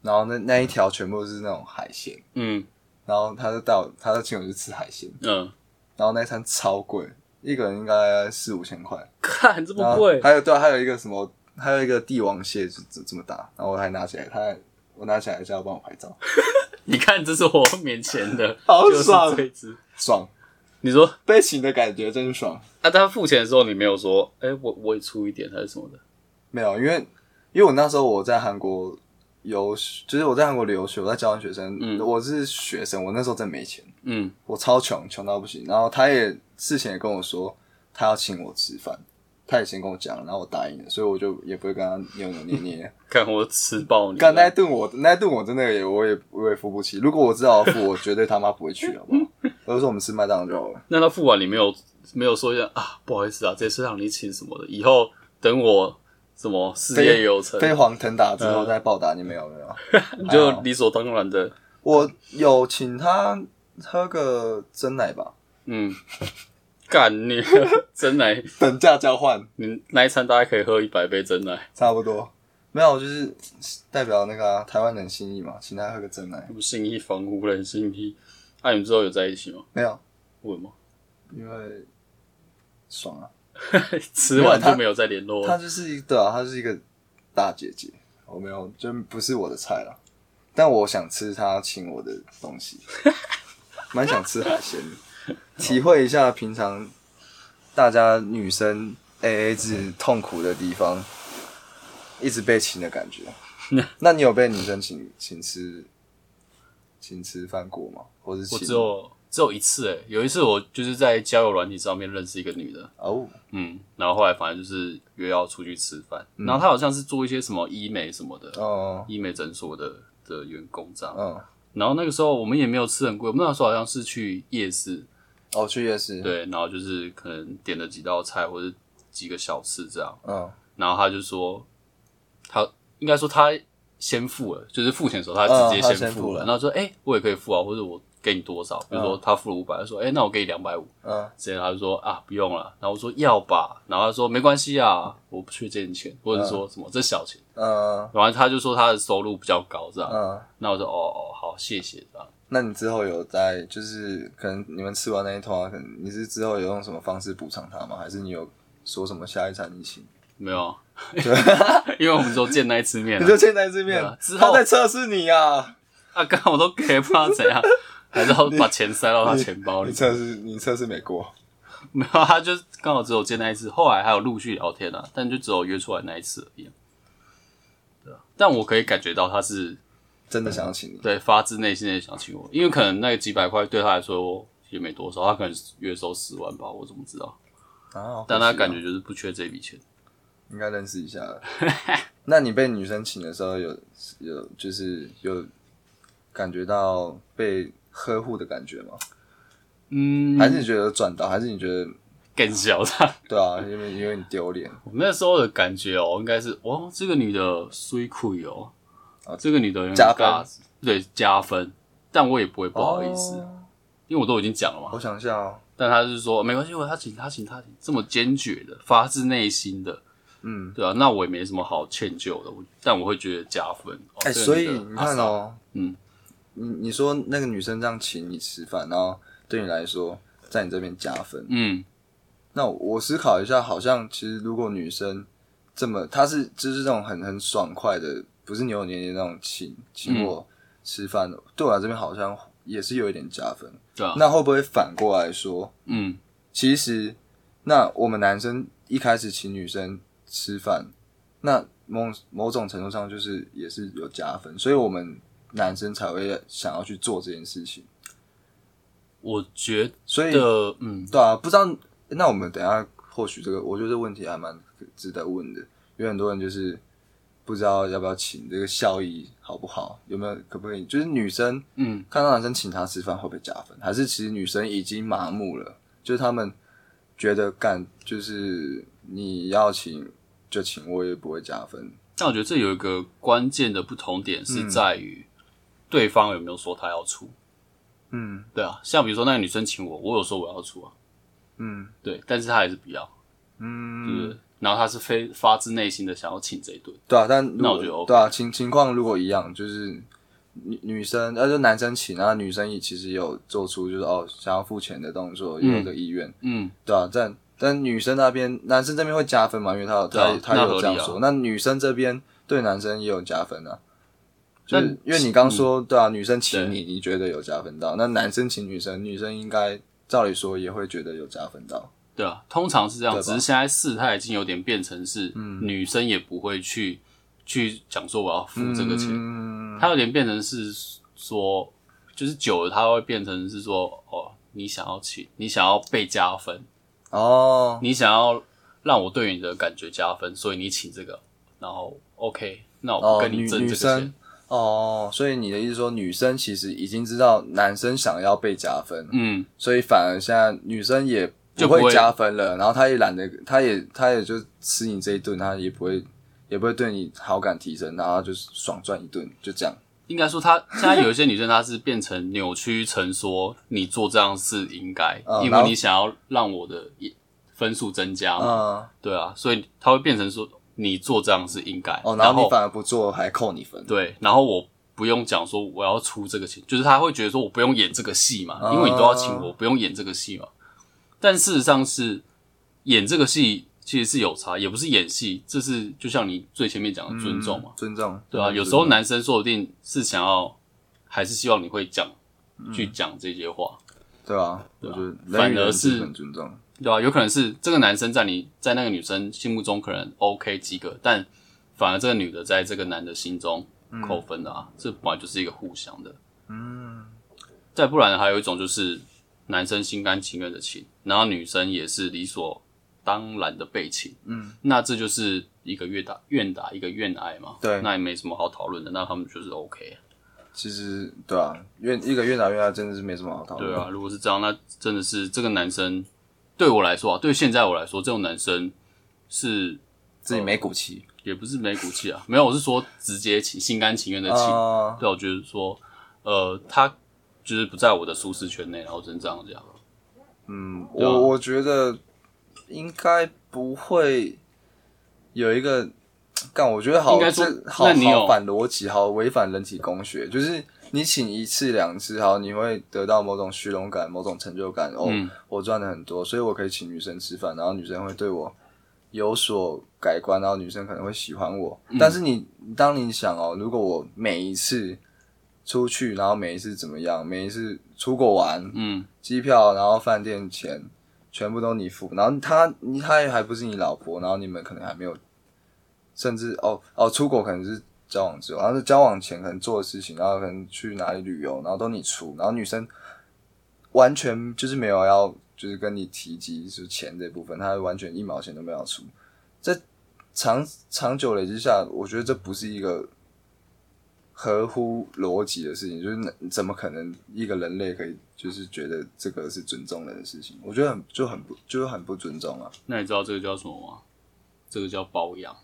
然后那那一条全部都是那种海鲜，嗯然后他就带我，他就请我去吃海鲜，嗯，然后那一餐超贵，一个人应该四五千块，看这么贵，还有对啊，还有一个什么，还有一个帝王蟹就这这么大，然后我还拿起来，他还我拿起来叫他帮我拍照，你看这是我面前的，好就是爽。这一只。爽，你说？被请的感觉真爽。啊，他付钱的时候你没有说，哎、我我也出一点还是什么的？没有，因为因为我那时候我在韩国游，就是我在韩国留学，我在交换学生，嗯我是学生，我那时候真没钱，嗯我超穷，穷到不行。然后他也事前也跟我说，他要请我吃饭，他也先跟我讲，然后我答应了，所以我就也不会跟他扭扭捏捏。看我吃爆你！干那一顿我那一顿我真的也我也我也付不起。如果我知道要付，我绝对他妈不会去，好不好？我就说我们吃麦当劳就好了。那他付完你没有没有说一下啊，不好意思啊，这次让你请什么的，以后等我什么事业有成，飞黄腾达之后嗯再报答你没有没有？你 就理所当然的，我有请他喝个真奶吧，嗯，干你 真奶，等价交换你那一餐大概可以喝一百杯真奶，差不多。没有，就是代表那个啊、台湾人心意嘛，请他喝个真奶。不信义房屋人心意。那、你们之后有在一起吗？没有，为什么？因为爽啊。吃完就没有再联络她就是一对啊，她是一个大姐姐，我没有，就不是我的菜了。但我想吃她请我的东西，蛮想吃海鲜的，体会一下平常大家女生 A A 制痛苦的地方，一直被请的感觉。那你有被女生请请吃请吃饭过吗？或是我请只有只有一次诶、有一次我就是在交友软体上面认识一个女的，哦，嗯，然后后来反正就是约要出去吃饭，然后她好像是做一些什么医美什么的，哦，医美诊所的的员工这样，嗯，然后那个时候我们也没有吃很贵，我们那时候好像是去夜市，哦，去夜市，，对，然后就是可能点了几道菜或者几个小吃这样，嗯，然后他就说，他应该说他先付了，就是付钱的时候他直接嗯他先付了，先付了。然后说，哎、我也可以付啊，或者我给你多少，比如说他付了五百，他说，哎、那我给你两百五，嗯，直接他就说啊不用了，然后我说要吧，然后他说没关系啊，我不缺这点钱，或者是说什么这小钱，嗯，然后他就说他的收入比较高这样，嗯。那我说哦哦好谢谢这样，那你之后有在，就是可能你们吃完那一通啊，可能你是之后有用什么方式补偿他吗？还是你有说什么下一餐你请？没有啊，因为我们只有见那一次面、啊。你，就见那一次面啊，之后他在测试你啊！啊刚好我都给不知道怎样，还是要把钱塞到他钱包里你。测试你测试没过，没有，他就刚好只有见那一次，后来还有陆续聊天啊，但就只有约出来那一次而已啊。对啊，但我可以感觉到他是真的想要请你。对发自内心的想请我，因为可能那个几百块对他来说也没多少，他可能月收十万吧，我怎么知道？啊，但他感觉觉就是不缺这笔钱。应该认识一下了。那你被女生请的时候有有就是有感觉到被呵护的感觉吗？嗯，还是你觉得有赚到？还是你觉得更小的。对啊？因为因为你丢脸我那时候的感觉哦，应该是哦，这个女的虽酷哦，啊这个女的加分对加分，但我也不会不好意思，哦因为我都已经讲了嘛。我想一下哦，但他是说没关系，我他请他请他请，这么坚决的，发自内心的，嗯，对啊，那我也没什么好歉疚的，我但我会觉得加分。哦哎、这个所以你看，哦，嗯，你你说那个女生这样请你吃饭，然后对你来说在你这边加分，嗯。那我思考一下，好像其实如果女生这么，她是就是这种很很爽快的，不是扭扭捏捏那种请请我吃饭的，对我来这边好像也是有一点加分。对啊，那会不会反过来说，嗯。其实那我们男生一开始请女生吃饭，那某某种程度上就是也是有加分，所以我们男生才会想要去做这件事情。我觉所以得嗯对啊，不知道那我们等一下或许这个，我觉得这个问题还蛮值得问的，因为很多人就是不知道要不要请，这个效益好不好，有没有可不可以？就是女生嗯看到男生请她吃饭会不会加分？还是其实女生已经麻木了，就是他们觉得干就是你要请就请，我也不会加分，但我觉得这有一个关键的不同点是在于对方有没有说他要出。嗯。对啊，像比如说那个女生请我，我有说我要出啊，嗯。对，但是他还是不要，对不嗯，对？然后他是非发自内心的想要请这一顿，对啊，但如那我觉得 OK 对啊，情情况如果一样，就是女女生，呃，就男生请，然后女生也其实有做出就是哦想要付钱的动作，也有这个意愿，嗯，对啊，但但女生那边，男生这边会加分嘛？因为他有对啊他他那合理啊。有这样说，那女生这边对男生也有加分啊。就是因为你刚说，对啊，女生请你，你觉得有加分到，那男生请女生，女生应该照理说也会觉得有加分到。对啊，通常是这样，只是现在事态已经有点变成是，嗯女生也不会去去讲说我要付这个钱，嗯，它有点变成是说，就是久了，它会变成是说，哦，你想要请，你想要被加分，哦，你想要让我对你的感觉加分，所以你请这个，然后 OK，那我不哦，跟你争这个钱生，哦，所以你的意思说，女生其实已经知道男生想要被加分，嗯，所以反而现在女生也就不会加分了，然后她也懒得，她也她也就吃你这一顿，她也不会也不会对你好感提升，然后就是爽赚一顿，就这样。应该说她现在有一些女生，她是变成扭曲成说你做这样是应该，因为你想要让我的分数增加嘛，嗯，对啊，所以她会变成说你做这样是应该，哦，然然后你反而不做，还扣你分。对，然后我不用讲说我要出这个钱，就是他会觉得说我不用演这个戏嘛，哦因为你都要请我，不用演这个戏嘛。但事实上是演这个戏其实是有差，也不是演戏，这是就像你最前面讲的尊重嘛，嗯尊重，对啊，嗯有时候男生说不定是想要，还是希望你会讲嗯去讲这些话，对啊，我对啊觉得反而是尊重。对吧、有可能是这个男生在你在那个女生心目中可能 OK 及格，但反而这个女的在这个男的心中扣分的啊，这本来就是一个互相的。嗯，再不然还有一种就是男生心甘情愿的请，然后女生也是理所当然的被请，嗯，那这就是一个愿打愿打一个愿挨嘛，对。那也没什么好讨论的，那他们就是 OK，其实对啊，越一个越打越大，真的是没什么好讨论。对啊，如果是这样，那真的是这个男生对我来说啊，对现在我来说，这种男生是自己没骨气也不是没骨气啊，没有，我是说直接情，心甘情愿的请，啊，对，我觉得说，呃，他就是不在我的舒适圈内，然后只能这样讲。嗯，对啊我我觉得应该不会有一个，干，我觉得好，应该说这好那你有好反逻辑，好违反人体工学，就是你请一次两次，好，你会得到某种虚荣感、某种成就感，哦，嗯。我赚的很多，所以我可以请女生吃饭，然后女生会对我有所改观，然后女生可能会喜欢我。嗯。但是你当你想哦，如果我每一次出去，然后每一次怎么样，每一次出国玩，嗯，机票，然后饭店钱全部都你付，然后他你他也还不是你老婆，然后你们可能还没有，甚至哦哦出国可能是交往之后，然后是交往前可能做的事情，然后可能去哪里旅游，然后都你出，然后女生完全就是没有要就是跟你提及就是钱这部分，她完全一毛钱都没有出，这长长久累积下，我觉得这不是一个合乎逻辑的事情，就是怎么可能一个人类可以就是觉得这个是尊重人的事情？我觉得很就很不就是很不尊重啊，那你知道这个叫什么吗？这个叫包养，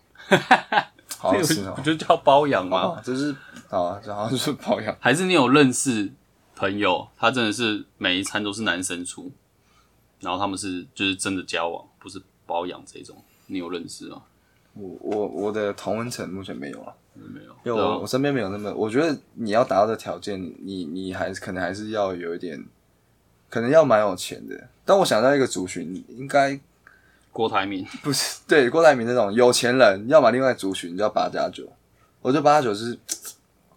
好像是就叫包养吗？啊，就是啊，然后就是包养，还是你有认识朋友，他真的是每一餐都是男生出，然后他们是就是真的交往，不是包养这种，你有认识吗？我我我的同温层目前没有啊，没有，因为对啊我我身边没有那么，我觉得你要达到的条件，你你还是可能还是要有一点，可能要蛮有钱的。但我想到一个族群，应该郭台铭，不是对郭台铭那种有钱人，要么另外族群叫八加九。我觉得八加九是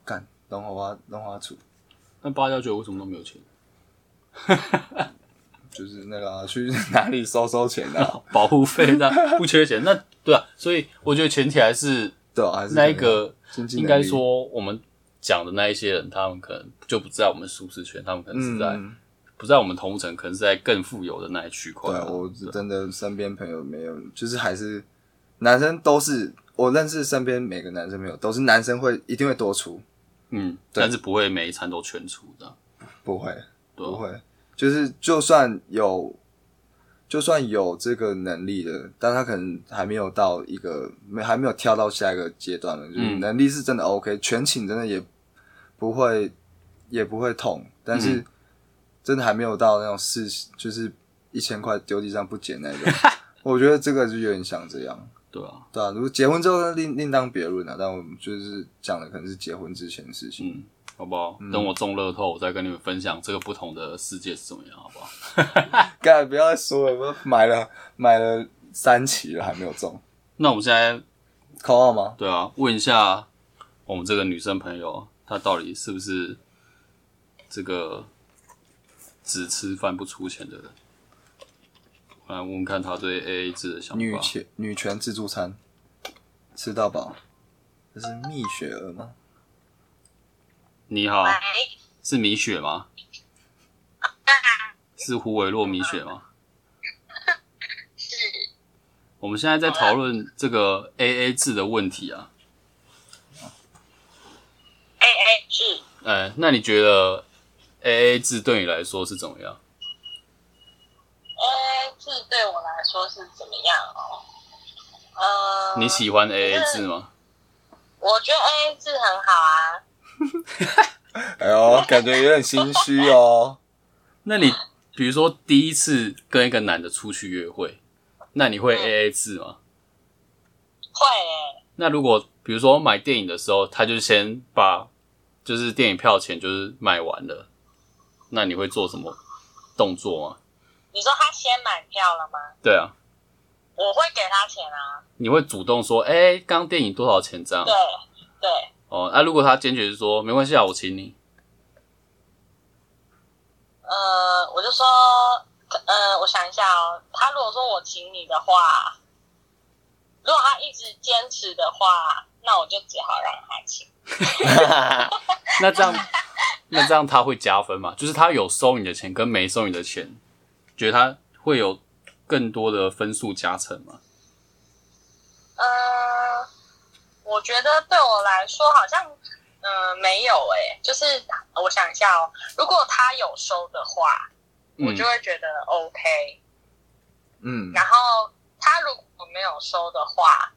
干龙华花龙华处，那八加九为什么都没有钱？就是那个、啊、去哪里收收钱啊？保护费那不缺钱，那对啊，所以我觉得前提还是 对啊，还是那一个应该说我们讲的那一些人，他们可能就不在我们舒适圈，他们可能是在、嗯，不在我们同城，可能是在更富有的那一区块啊、对啊，我真的身边朋友没有，就是还是男生都是我认识身边每个男生朋友都是男生会一定会多出，嗯，但是不会每一餐都全出的，不会不会，就是就算有就算有这个能力的，但他可能还没有到一个没还没有跳到下一个阶段了。就是嗯。能力是真的 OK，全寝真的也不会也不会痛，但是嗯真的还没有到那种事，就是一千块丢地上不捡那种。我觉得这个就有点像这样，对啊，对啊。如果结婚之后另另当别论啊，但我们就是讲的可能是结婚之前的事情。嗯，好不好？等我中乐透，我再跟你们分享这个不同的世界是怎么样，好不好？刚才不要再说了，我买了买了三期了还没有中，那我们现在扣号吗？对啊，问一下我们这个女生朋友，她到底是不是这个只吃饭不出钱的人？我来问问看他对 A A 制的想法。女权女权自助餐，吃到饱，这是蜜雪儿吗？你好，是米雪吗？是胡维洛米雪吗？是我们现在在讨论这个 A A 制的问题啊。A A 制，哎，那你觉得 A A 制对你来说是怎么样？A A 制对我来说是怎么样哦？呃，你喜欢 A A 制吗？我觉得 A A 制很好啊。哎呦，感觉有点心虚哦。那你比如说第一次跟一个男的出去约会，那你会 A A 制吗？会诶、那如果比如说买电影的时候，他就先把就是电影票钱就是买完了，那你会做什么动作吗？你说他先买票了吗？对啊，我会给他钱啊。你会主动说，哎、刚刚电影多少钱这样？对对，哦，那、如果他坚决是说没关系啊，我请你，呃，我就说，呃，我想一下哦，他如果说我请你的话，如果他一直坚持的话，那我就只好让他请。那这样那这样他会加分吗？就是他有收你的钱跟没收你的钱，觉得他会有更多的分数加成吗？嗯，我觉得对我来说好像，嗯、没有诶、就是我想一下哦，如果他有收的话，我嗯就会觉得 OK，、嗯，然后他如果没有收的话，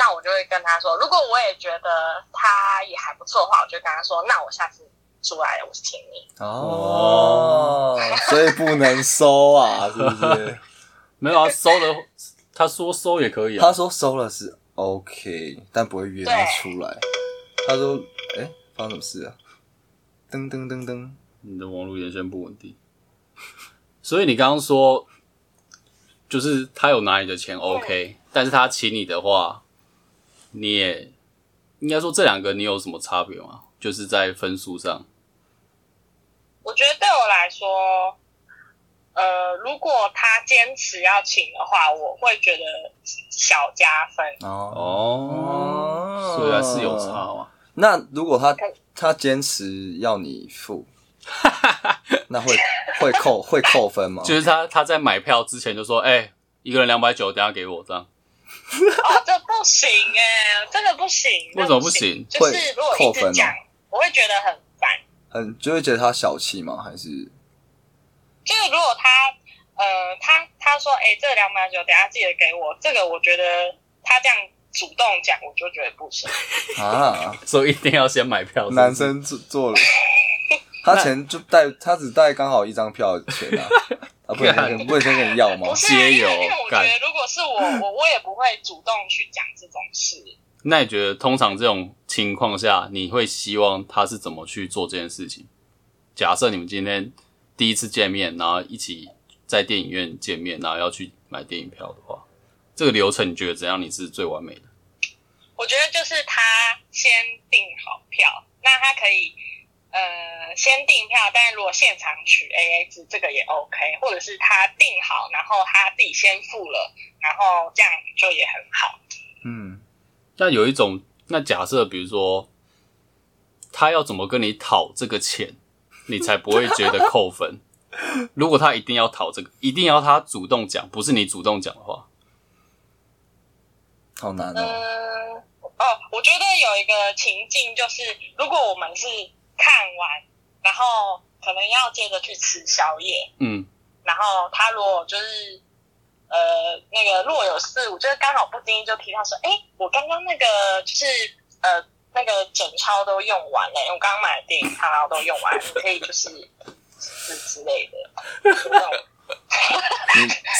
那我就会跟他说，如果我也觉得他也还不错的话，我就跟他说，那我下次出来我请你。哦，所以不能收啊，是不是？没有啊，收的他说收也可以啊他。说收了是 OK，但不会约他出来。他说，哎、发生什么事啊？噔噔噔噔，你的网络连线不稳定，所以你刚刚说，就是他有拿你的钱 OK，但是他请你的话，你也应该说这两个你有什么差别吗？就是在分数上，我觉得对我来说，呃，如果他坚持要请的话，我会觉得小加分。哦哦，所以是有差嘛。那如果他他坚持要你付，那会会扣会扣分吗？就是他他在买票之前就说，哎、一个人两百九，等下给我这样。哦，这不行哎，真的不行。为什么不不行就是如果一直讲，我会觉得很烦。很就会觉得他小气吗？还是就是如果他呃，他他说，哎、这两百九，等下记得给我。这个我觉得他这样主动讲，我就觉得不行。啊？所以一定要先买票是是男生做做了，他钱就带他只带刚好一张票的钱啊，他不能先不能先跟你要吗不？是、啊，街友因为因为我觉得如果是我，我我也不会主动去讲这种事。那你觉得通常这种情况下，你会希望他是怎么去做这件事情？假设你们今天第一次见面，然后一起在电影院见面，然后要去买电影票的话，这个流程你觉得怎样？你是最完美的？我觉得就是他先订好票，那他可以呃先订票，但是如果现场取 A A 制，这个也 OK，或者是他订好，然后他自己先付了，然后这样就也很好。嗯，那有一种，那假设比如说他要怎么跟你讨这个钱，你才不会觉得扣分？如果他一定要讨这个，一定要他主动讲，不是你主动讲的话，好难哦。嗯，哦，我觉得有一个情境就是，如果我们是看完，然后可能要接着去吃宵夜，嗯，然后他如果就是呃那个若有似无，就是刚好不经意就提到说，哎，我刚刚那个就是呃那个整钞都用完了，我刚刚买的电影票都用完，你可以就是之之类的，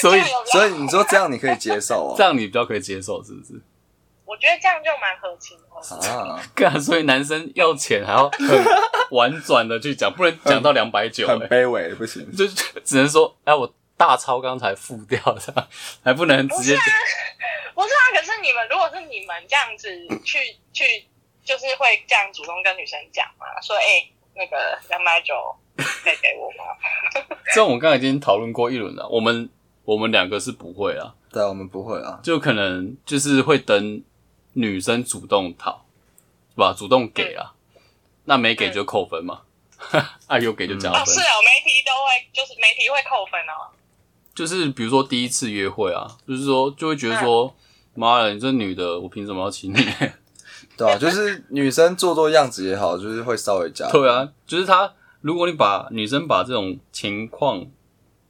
所以 所以你说这样你可以接受哦这哦？样你比较可以接受，是不是？我觉得这样就蛮合情合理。啊，干，所以男生要钱还要很婉转的去讲，不能讲到两百九，很欸卑微，不行。就 只能说，哎，我大超刚才付掉的，还不能直接讲。不是啊，可是你们如果是你们这样子去去，就是会这样主动跟女生讲嘛，说哎、那个两百九可以给我吗？这种我刚才已经讨论过一轮了，我们我们两个是不会啊，对，我们不会啊。就可能就是会等女生主动讨，是吧？主动给啊，那没给就扣分嘛，啊有给就加哦，分是。哦，媒体都会，就是媒体会扣分哦。就是比如说第一次约会啊，就是说就会觉得说，妈的，你这女的，我凭什么要请你？对啊，就是女生做做样子也好，就是会稍微加。对啊，就是她，如果你把女生把这种情况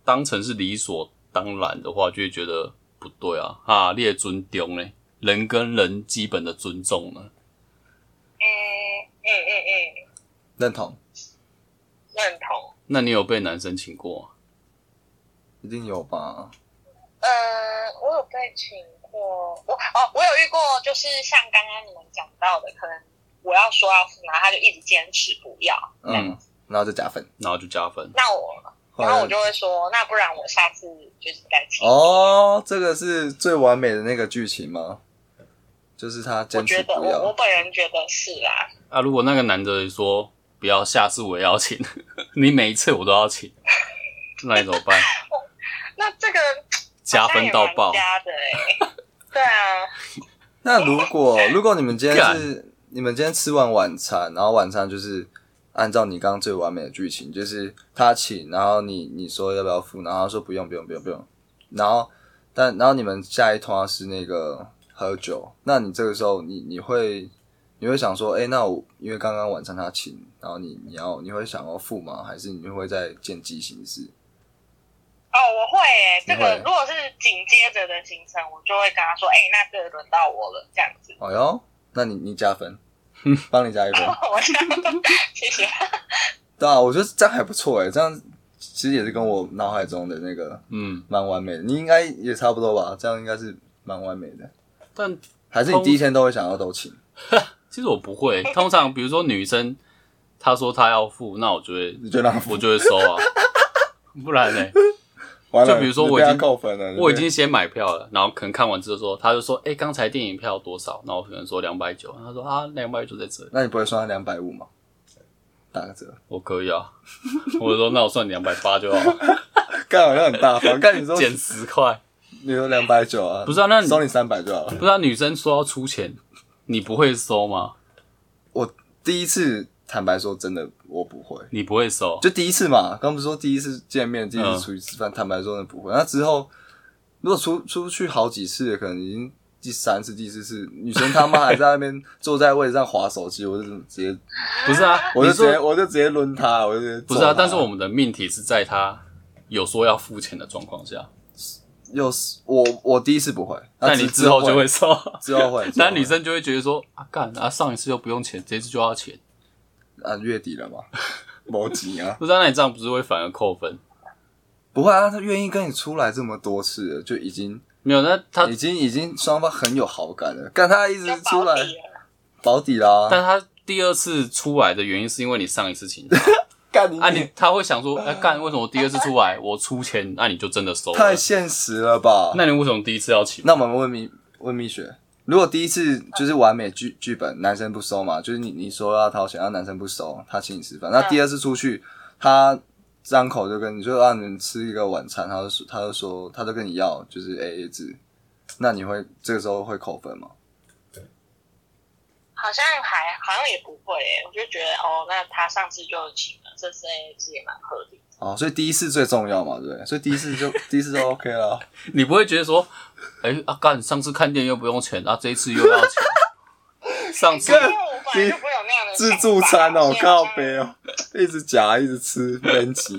当成是理所当然的话，就会觉得不对啊，啊，列尊重呢，人跟人基本的尊重呢。嗯嗯嗯嗯，认同，认同。那你有被男生请过？一定有吧？呃，我有被请过，我哦，我有遇过，就是像刚刚你们讲到的，可能我要说要付，然后他就一直坚持不要。嗯，然后就加分。然后就加分。那我，然后我就会说，那不然我下次就是再请。哦，这个是最完美的那个剧情吗？就是他我坚持觉得不要。我我本人觉得是啦。啊，如果那个男的说不要，下次我也要请，你每一次我都要请，那你怎么办？那这个加分到爆加的哎、对啊，那如果如果你们今天是你们今天吃完晚餐，然后晚餐就是按照你刚刚最完美的剧情，就是他请，然后你你说要不要付，然后他说不用不用不用不用，然后但然后你们下一通是那个喝酒，那你这个时候你你会你会想说，哎、那我因为刚刚晚餐他请，然后你你要你会想要付吗？还是你会在见机行事？哦，我会哎、这个如果是紧接着的行程，我就会跟他说，哎、那这个轮到我了，这样子。哦哟，那你你加分，帮你加一分。我想，谢谢。对啊，我觉得这样还不错哎，这样其实也是跟我脑海中的那个嗯，蛮完美的。你应该也差不多吧？这样应该是蛮完美的。但还是你第一天都会想要都请？其实我不会。通常比如说女生她说她要付，那我就会你就让她付我就会收啊，不然呢？完了就比如说我已经扣分了，我已经先买票了，然后可能看完之后说，他就说，哎、刚才电影票多少？那我可能说两百九，他说啊，两百九在这里，那你不会算他两百五吗？打个折，我可以啊。我就说那我算两百八就好了，干好像很大方。干你说减十块。你说两百九啊？不是啊那你收你三百就好了。不是啊，女生说要出钱，你不会收吗？我第一次坦白说，真的我不会。你不会收，就第一次嘛，刚不是说第一次见面，第一嗯次出去吃饭，坦白说真的不会。那之后如果出出去好几次，可能已经第三次、第四次，女生他妈还在那边坐在位置上划手机，我就直接，不是啊？我就直接，我就直接抡他，我就直接不是啊？但是我们的命题是在他有说要付钱的状况下，又是我我第一次不会，但你之后就会收。之后会，那女生就会觉得说啊，干啊，上一次又不用钱，这次就要钱，啊月底了嘛，没急啊，不知道？那你这样不是会反而扣分？不会啊，他愿意跟你出来这么多次了，就已经没有，那他已经已经双方很有好感了，但他一直出来保底啦，但他第二次出来的原因是因为你上一次请他 干你啊你，他会想说，哎、干为什么我第二次出来我出钱，那、你就真的收了太？现实了吧？那你为什么第一次要请？那我们问蜜问蜜雪，如果第一次就是完美剧剧本，男生不收嘛，就是你你说要掏钱，然后男生不收，他请你吃饭。那第二次出去，他张口就跟你说让你吃一个晚餐，他就说他就说他就跟你要就是 A A 制，那你会这个时候会扣分吗？好像还好像也不会诶、我就觉得哦，那他上次就请了，这次 A 制也蛮合理的。哦，所以第一次最重要嘛，对不对？所以第一次就 第一次就 OK 了。你不会觉得说，哎、啊干，上次看电影又不用钱，啊这一次又要钱。上次因为我本来就不会有那样的自助餐哦，所以好像靠背哦，一直夹一直吃，边急。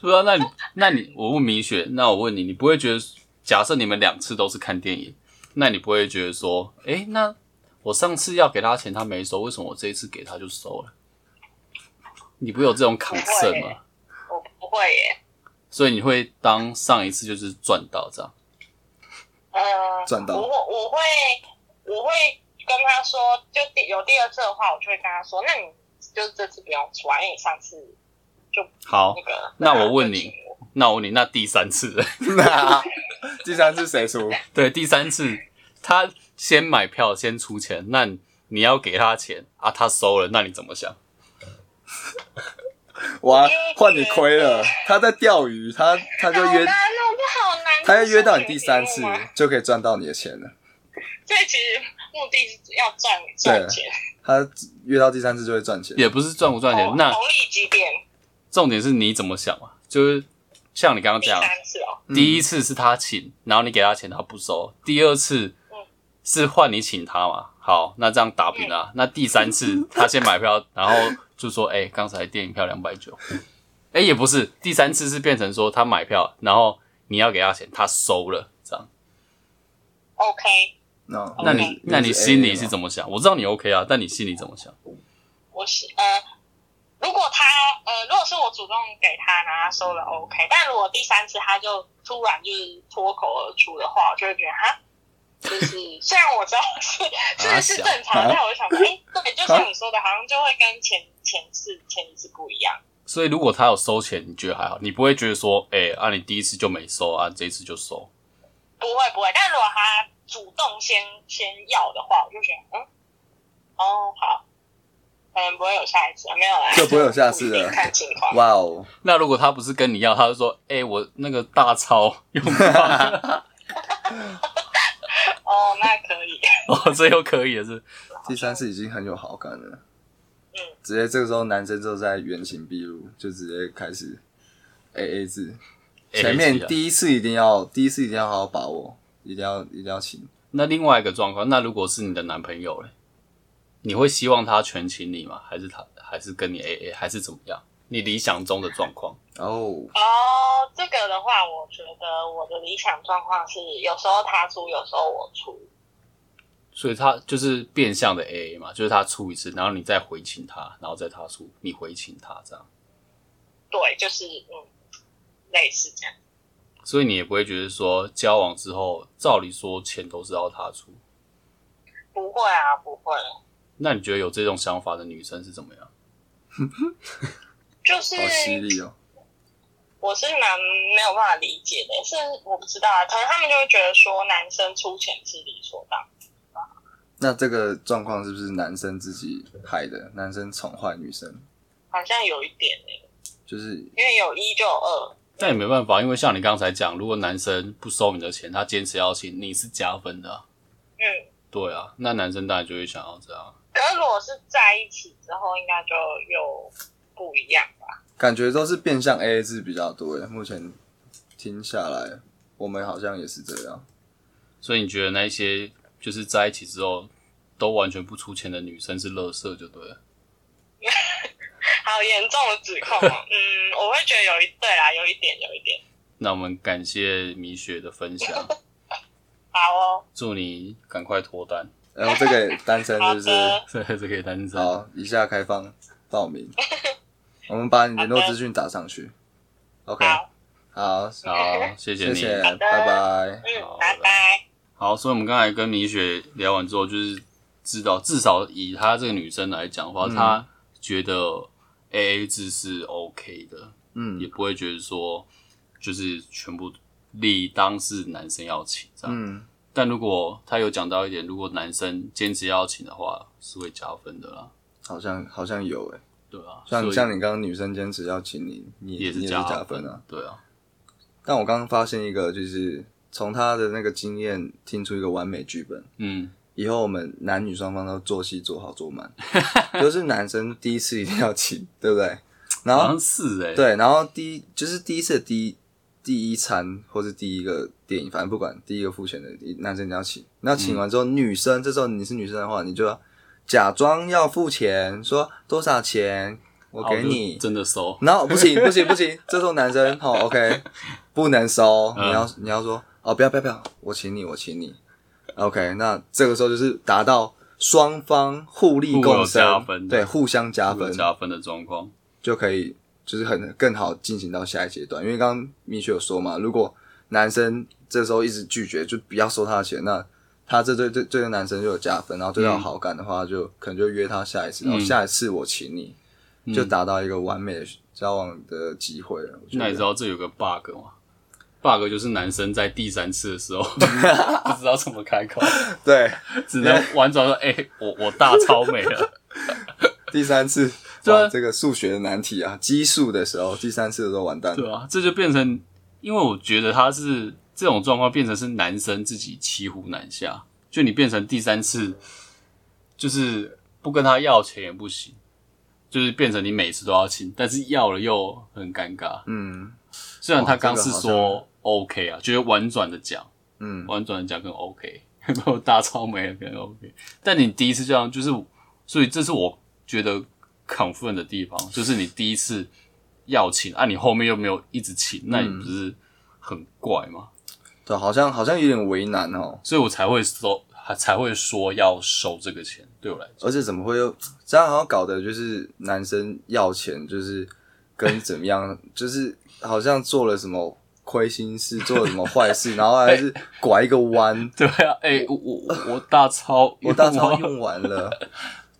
对啊，那你那你我问米雪，那我问你，你不会觉得，假设你们两次都是看电影，那你不会觉得说，诶，那我上次要给他钱他没收，为什么我这一次给他就收了？你不会有这种不会 concern 吗？我不会耶。所以你会当上一次就是赚到这样。呃，赚到我会我会我会跟他说，就第有第二次的话，我就会跟他说，那你就这次不用出来，因为你上次就好，那个。那我问你那我问你，那第三次，那第三次谁出？对，第三次他先买票先出钱，那你要给他钱啊，他收了，那你怎么想？哇，换你亏了。他在钓鱼，他他就约好难哦，不好难。他要约到你第三次就可以赚到你的钱了。所以其实目的是要赚赚钱，他约到第三次就会赚钱。也不是赚不赚钱，哦那红利几点重点是你怎么想嘛？就是像你刚刚第这样，三次哦，嗯第一次是他请，然后你给他钱他不收，第二次嗯是换你请他嘛？好，那这样打平啊。那第三次他先买票，然后就说：“哎、刚才电影票两百九。”哎，也不是，第三次是变成说他买票，然后你要给他钱，他收了，这样。OK，那那你那你心里是？怎么想？我知道你 OK 啊，但你心里怎么想？我是呃，如果他呃，如果是我主动给他，然后他收了 OK，但如果第三次他就突然就是脱口而出的话，我就会觉得哈。就是 虽然我知道是啊是是正常的，但我就想说，哎、对，就像你说的，好像就会跟前前次前一次不一样。所以如果他有收钱，你觉得还好，你不会觉得说，哎、啊，你第一次就没收啊，这一次就收。不会不会，但如果他主动先先要的话，我就觉得嗯，哦好，可能不会有下一次，没有啦，就不会有下次了看情况。哇哦，那如果他不是跟你要，他就说，哎、我那个大钞用不到，哦，那可以，哦，这又可以了是？第三次已经很有好感了。嗯，直接这个时候男生就在原形毕露，就直接开始 A A 制。前面第一次一定要，第一次一定要好好把握，一定要一定要请。那另外一个状况，那如果是你的男朋友嘞，你会希望他全请你吗？还是他还是跟你 A A，还是怎么样？你理想中的状况？哦，哦，这个的话，我觉得我的理想状况是有时候他出，有时候我出。所以他就是变相的 A A 嘛，就是他出一次，然后你再回请他，然后再他出，你回请他这样。对，就是嗯，类似这样。所以你也不会觉得说交往之后，照理说钱都是要他出。不会啊，不会，那你觉得有这种想法的女生是怎么样？就是好犀利哦。我是蛮没有办法理解的，是我不知道啊，可能他们就会觉得说男生出钱是理所当然。那这个状况是不是男生自己害的？男生宠坏女生，好像有一点呢、就是因为有一就有二，但也没办法，因为像你刚才讲，如果男生不收你的钱，他坚持要请，你是加分的、啊。嗯，对啊，那男生当然就会想要这样。可是如果是在一起之后，应该就又不一样吧？感觉都是变相 A A 制比较多诶。目前听下来，我们好像也是这样。所以你觉得那一些就是在一起之后都完全不出钱的女生是垃圾就对了。好严重的指控哦。嗯，我会觉得有一对啦，有一点，有一点。那我们感谢米雪的分享，好哦，祝你赶快脱单。然后这个单身好是不是？的，这这可以单身。好，以下开放报名，我们把你联络资讯打上去。OK，好，好，好，谢谢你。谢谢，拜拜。嗯好，拜拜。好，所以我们刚才跟米雪聊完之后，就是知道至少以她这个女生来讲的话，嗯她觉得 A A 制是 OK 的，嗯也不会觉得说就是全部理当是男生要请这样。嗯，但如果她有讲到一点，如果男生坚持要请的话，是会加分的啦。好像好像有诶，对啊，像像你刚刚女生坚持要请你，你也是也是加分啊。。对啊，但我刚刚发现一个，就是从他的那个经验听出一个完美剧本。嗯，以后我们男女双方都做戏做好做满，就是男生第一次一定要请，对不对？然后是哎、欸，对，然后第一就是第一次的第一第一餐或是第一个电影，反正不管第一个付钱的男生你要请，那请完之后，女生这时候你是女生的话，你就要假装要付钱，说多少钱，我给你，真的收，然后不行不行不行，这时候男生好 OK 不能收，嗯你要你要说哦不要不要不要，我请你我请你，OK，那这个时候就是达到双方互利共生，加分对，互相加分，加分的状况。就可以就是很更好进行到下一阶段。因为刚刚米雪有说嘛，如果男生这时候一直拒绝，就不要收他的钱，那他这对对这个男生就有加分，然后对他有好感的话，就可能就约他下一次，然后下一次我请你，就达到一个完美的交往的机会了。那你知道这有个 bug 吗？bug 就是男生在第三次的时候 不知道怎么开口，对只能婉转说：“哎、我我大超美了。第三次。这个数学的难题啊，奇数的时候，第三次的时候完”蛋了。对啊，这就变成，因为我觉得他是这种状况变成是男生自己骑虎难下，就你变成第三次，就是不跟他要钱也不行，就是变成你每次都要请，但是要了又很尴尬。嗯虽然他刚是说 OK 啊，就是婉转的讲，嗯，婉转的讲跟 OK，没 有大超没了跟 OK，但你第一次这样就是，所以这是我觉得 confirm 的地方，就是你第一次要请啊，你后面又没有一直请，那你不是很怪吗？对，好像好像有点为难哦。所以我才会说，还才会说要收这个钱，对我来讲，而且怎么会又这样？好像搞的就是男生要钱，就是跟怎么样，就是好像做了什么亏心事，做了什么坏事，然后还是拐一个弯，对啊，哎、我我我大钞，我大钞 用完了。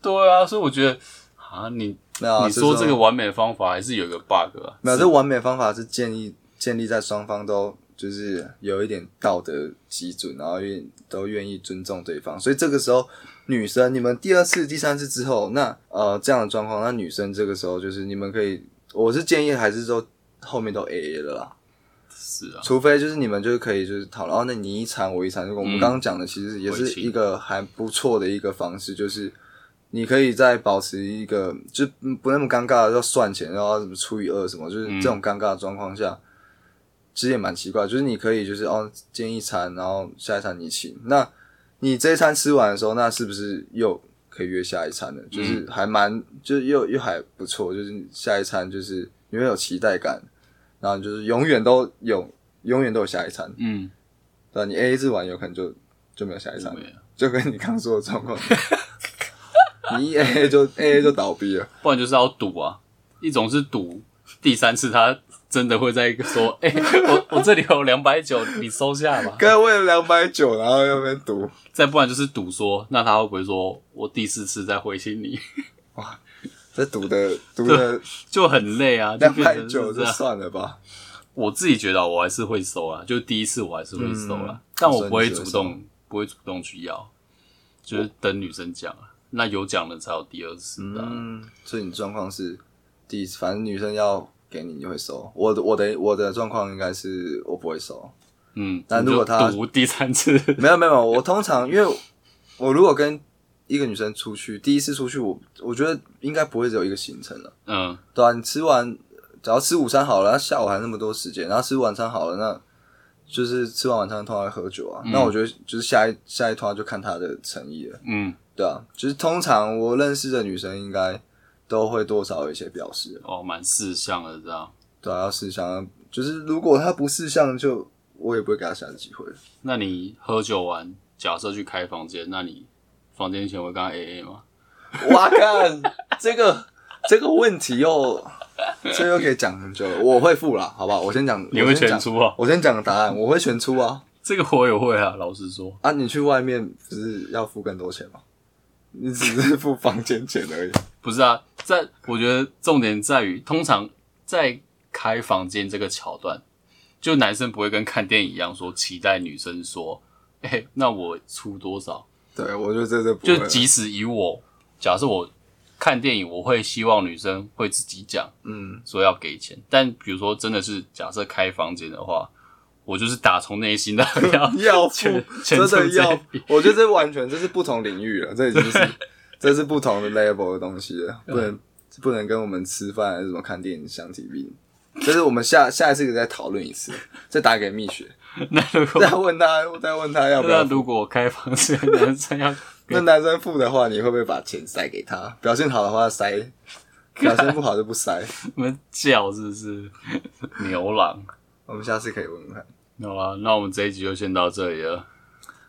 对啊，所以我觉得啊，你没有啊，你说这个完美的方法还是有一个 bug 啊，没有，这完美方法是建立建立在双方都就是有一点道德基准，然后愿都愿意尊重对方。所以这个时候，女生你们第二次、第三次之后，那呃这样的状况，那女生这个时候就是你们可以，我是建议还是说后面都 A A 了啦。是啊，除非就是你们就是可以就是讨论，哦，那你一餐我一餐，我们刚刚讲的其实也是一个还不错的一个方式，就是你可以在保持一个就不那么尴尬的要算钱，然后什么除以二什么，就是嗯这种尴尬的状况下，其实也蛮奇怪，就是你可以就是哦，今天一餐，然后下一餐你请，那你这一餐吃完的时候，那是不是又可以约下一餐了？就是还蛮，就是又又还不错，就是下一餐就是你会有期待感，然后就是永远都有，永远都有下一餐。嗯，对吧？你 A A 制完有可能就就没有下一餐就跟你刚说的状况，你一 A A 就 A A 就倒闭了。不然就是要赌啊，一种是赌第三次他真的会在说，哎、我我这里有两百九，你收下吧。刚才为了两百九，然后又边赌，再不然就是赌说，那他会不会说我第四次再回信你，哇这赌的 赌的就很累啊，就两百九就。算了吧。我自己觉得我还是会收啊，就第一次我还是会收啊，嗯但我不会主动不会主动去要，就是等女生讲啊，那有讲了才有第二次的啊、嗯，所以你状况是第一次，反正女生要给你，你会收。我的我的我的状况应该是我不会收。嗯，但如果他读第三次，没有没有，我通常因为我如果跟一个女生出去，第一次出去，我我觉得应该不会只有一个行程了。嗯，对啊，你吃完，只要吃午餐好了，那下午还那么多时间，然后吃晚餐好了，那就是吃完晚餐通常会喝酒啊。那我觉得就是下一下一趟就看她的诚意了，嗯，对啊，就是通常我认识的女生应该都会多少有一些表示，哦，蛮四项的这样。对啊，要四项，就是如果他不四项，就我也不会给他下次机会。那你喝酒完，假设去开房间，那你房间钱会跟他 A A 吗？哇看 这个这个问题又这又可以讲很久了，我会付啦，好不好？我先讲，你会全出啊？我先讲答案，我会全出啊。这个我也会啊，老实说，啊，你去外面不是要付更多钱吗？你只是付房间钱而已。不是啊，在我觉得重点在于，通常在开房间这个桥段，就男生不会跟看电影一样说期待女生说，哎、那我出多少？对，我觉得这就即使以我假设我看电影，我会希望女生会自己讲嗯，说要给钱，但比如说真的是假设开房间的话，我就是打从内心的 要 要真的要。我觉得这完全这是不同领域了，这已经是这是不同的 level 的东西了，不能不能跟我们吃饭还是什么看电影相提并。这是我们下下一次再讨论一次，再打给蜜雪，那如果再问他，再问他要不要。那如果开房是，男生要那男生付的话，你会不会把钱塞给他？表现好的话塞表现不好就不塞。你们叫是不是牛郎？我们下次可以问问看。好了，那我们这一集就先到这里了。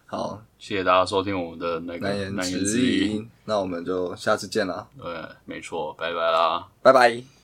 好，谢谢大家收听我们的那个难言之之隐。隐，那我们就下次见啦，对，没错，拜拜啦。拜拜。